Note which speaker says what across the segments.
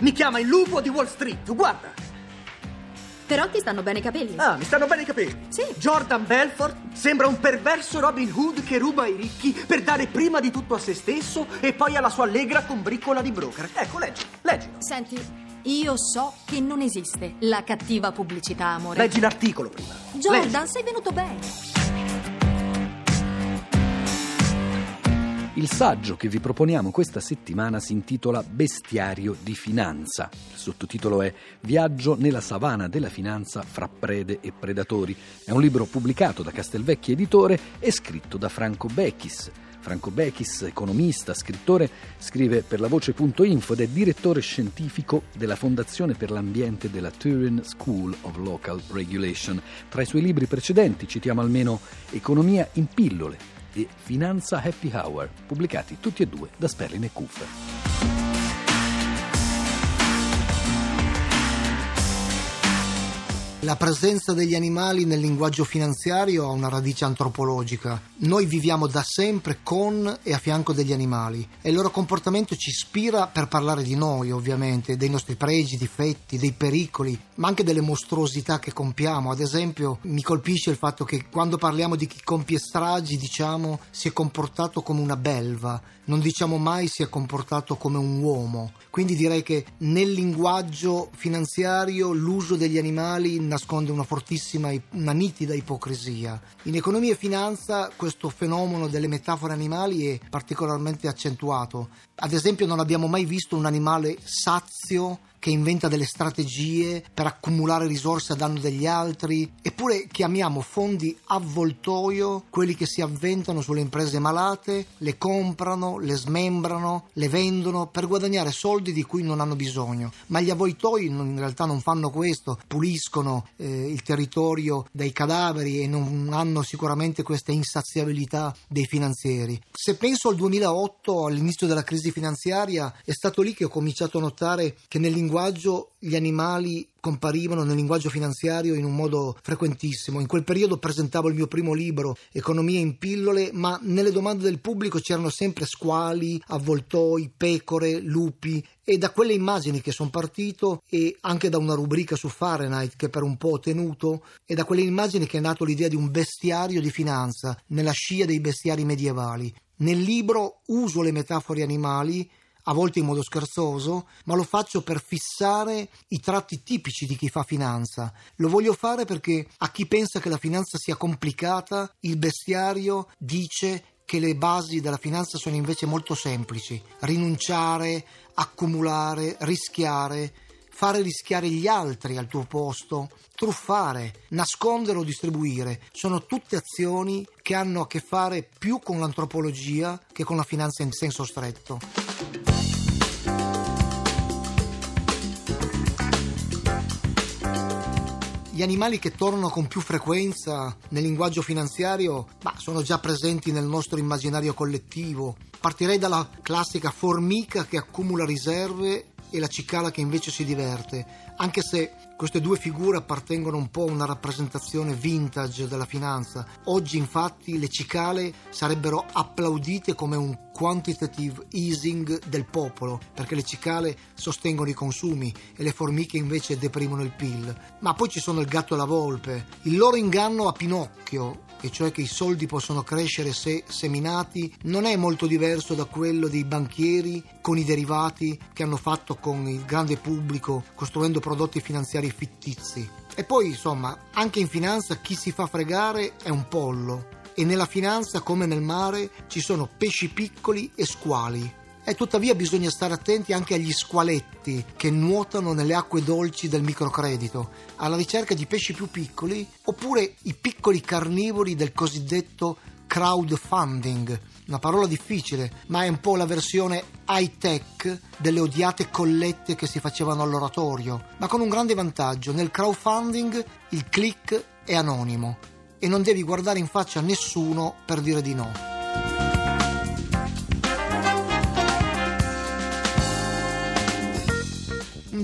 Speaker 1: Mi chiama il lupo di Wall Street, guarda.
Speaker 2: Però ti stanno bene i capelli.
Speaker 1: Ah, mi stanno bene i capelli.
Speaker 2: Sì.
Speaker 1: Jordan Belfort sembra un perverso Robin Hood che ruba ai ricchi per dare prima di tutto a se stesso e poi alla sua allegra combriccola di broker. Ecco, leggi, leggi.
Speaker 2: Senti, io so che non esiste la cattiva pubblicità, amore.
Speaker 1: Leggi l'articolo prima.
Speaker 2: Jordan,
Speaker 1: Leggi.
Speaker 2: sei venuto bene.
Speaker 3: Il saggio che vi proponiamo questa settimana si intitola Bestiario di finanza. Il sottotitolo è Viaggio nella savana della finanza fra prede e predatori. È un libro pubblicato da Castelvecchi Editore e scritto da Franco Bechis. Franco Bechis, economista, scrittore, scrive per la voce.info ed è direttore scientifico della Fondazione per l'Ambiente della Turin School of Local Regulation. Tra i suoi libri precedenti citiamo almeno Economia in pillole e Finanza Happy Hour, pubblicati tutti e due da Sperling e Kuffer.
Speaker 4: La presenza degli animali nel linguaggio finanziario ha una radice antropologica. Noi viviamo da sempre con e a fianco degli animali e il loro comportamento ci ispira per parlare di noi, ovviamente, dei nostri pregi, difetti, dei pericoli, ma anche delle mostruosità che compiamo. Ad esempio, mi colpisce il fatto che quando parliamo di chi compie stragi, diciamo si è comportato come una belva, non diciamo mai si è comportato come un uomo. Quindi direi che nel linguaggio finanziario l'uso degli animali nasconde una fortissima, una nitida ipocrisia. In economia e finanza questo fenomeno delle metafore animali è particolarmente accentuato. Ad esempio non abbiamo mai visto un animale sazio che inventa delle strategie per accumulare risorse a danno degli altri, eppure chiamiamo fondi avvoltoio quelli che si avventano sulle imprese malate, le comprano, le smembrano, le vendono per guadagnare soldi di cui non hanno bisogno. Ma gli avvoltoi in realtà non fanno questo, puliscono eh, il territorio dai cadaveri e non hanno sicuramente questa insaziabilità dei finanzieri. Se penso al 2008, all'inizio della crisi finanziaria, è stato lì che ho cominciato a notare che nel linguaggio gli animali comparivano nel linguaggio finanziario in un modo frequentissimo. In quel periodo presentavo il mio primo libro, Economia in pillole, ma nelle domande del pubblico c'erano sempre squali, avvoltoi, pecore, lupi e da quelle immagini che sono partito e anche da una rubrica su Fahrenheit che per un po' ho tenuto e da quelle immagini che è nato l'idea di un bestiario di finanza nella scia dei bestiari medievali. Nel libro uso le metafore animali a volte in modo scherzoso, ma lo faccio per fissare i tratti tipici di chi fa finanza. Lo voglio fare perché a chi pensa che la finanza sia complicata, il bestiario dice che le basi della finanza sono invece molto semplici. Rinunciare, accumulare, rischiare, fare rischiare gli altri al tuo posto, truffare, nascondere o distribuire, sono tutte azioni che hanno a che fare più con l'antropologia che con la finanza in senso stretto. Gli animali che tornano con più frequenza nel linguaggio finanziario bah, sono già presenti nel nostro immaginario collettivo. Partirei dalla classica formica che accumula riserve e la cicala che invece si diverte, anche se queste due figure appartengono un po' a una rappresentazione vintage della finanza. Oggi infatti le cicale sarebbero applaudite come un quantitative easing del popolo, perché le cicale sostengono i consumi e le formiche invece deprimono il PIL. Ma poi ci sono il gatto e la volpe. Il loro inganno a Pinocchio, e cioè che i soldi possono crescere se seminati, non è molto diverso da quello dei banchieri con i derivati che hanno fatto con il grande pubblico costruendo prodotti finanziari fittizi. E poi, insomma, anche in finanza chi si fa fregare è un pollo e nella finanza come nel mare ci sono pesci piccoli e squali. E tuttavia bisogna stare attenti anche agli squaletti che nuotano nelle acque dolci del microcredito, alla ricerca di pesci più piccoli, oppure i piccoli carnivori del cosiddetto crowdfunding, una parola difficile, ma è un po' la versione high-tech delle odiate collette che si facevano all'oratorio, ma con un grande vantaggio, nel crowdfunding il click è anonimo e non devi guardare in faccia a nessuno per dire di no.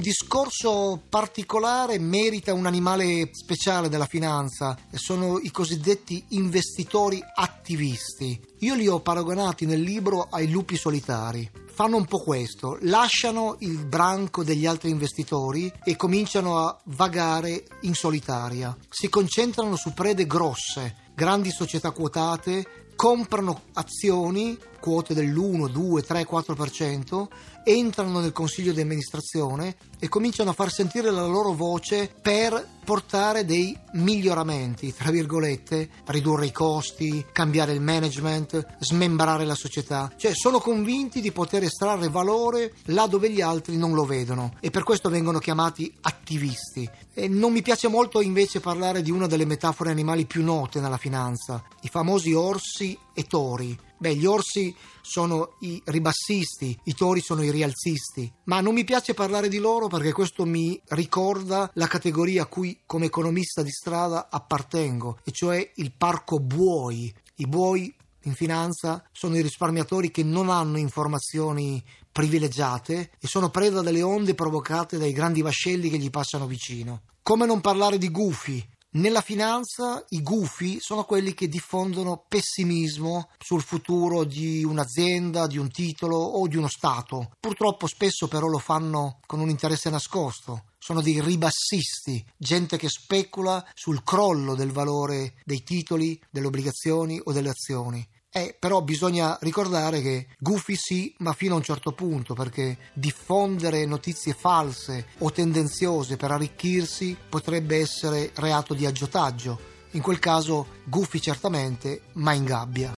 Speaker 4: Discorso particolare merita un animale speciale della finanza, sono i cosiddetti investitori attivisti. Io li ho paragonati nel libro ai lupi solitari. fanno un po' questo, lasciano il branco degli altri investitori e cominciano a vagare in solitaria. Si concentrano su prede grosse, grandi società quotate, comprano azioni, quote dell'1, 2, 3, 4%, entrano nel consiglio di amministrazione e cominciano a far sentire la loro voce per portare dei miglioramenti, tra virgolette, ridurre i costi, cambiare il management, smembrare la società. Cioè sono convinti di poter estrarre valore là dove gli altri non lo vedono e per questo vengono chiamati attivisti. E non mi piace molto invece parlare di una delle metafore animali più note nella finanza, i famosi orsi e tori. Beh, gli orsi sono i ribassisti, i tori sono i rialzisti, ma non mi piace parlare di loro perché questo mi ricorda la categoria a cui come economista di strada appartengo, e cioè il parco buoi. I buoi in finanza sono i risparmiatori che non hanno informazioni privilegiate e sono preda delle onde provocate dai grandi vascelli che gli passano vicino. Come non parlare di gufi, nella finanza i gufi sono quelli che diffondono pessimismo sul futuro di un'azienda, di un titolo o di uno Stato. Purtroppo spesso però lo fanno con un interesse nascosto. Sono dei ribassisti, gente che specula sul crollo del valore dei titoli, delle obbligazioni o delle azioni. Eh, però bisogna ricordare che gufi sì, ma fino a un certo punto, perché diffondere notizie false o tendenziose per arricchirsi potrebbe essere reato di aggiotaggio. In quel caso gufi certamente, ma in gabbia.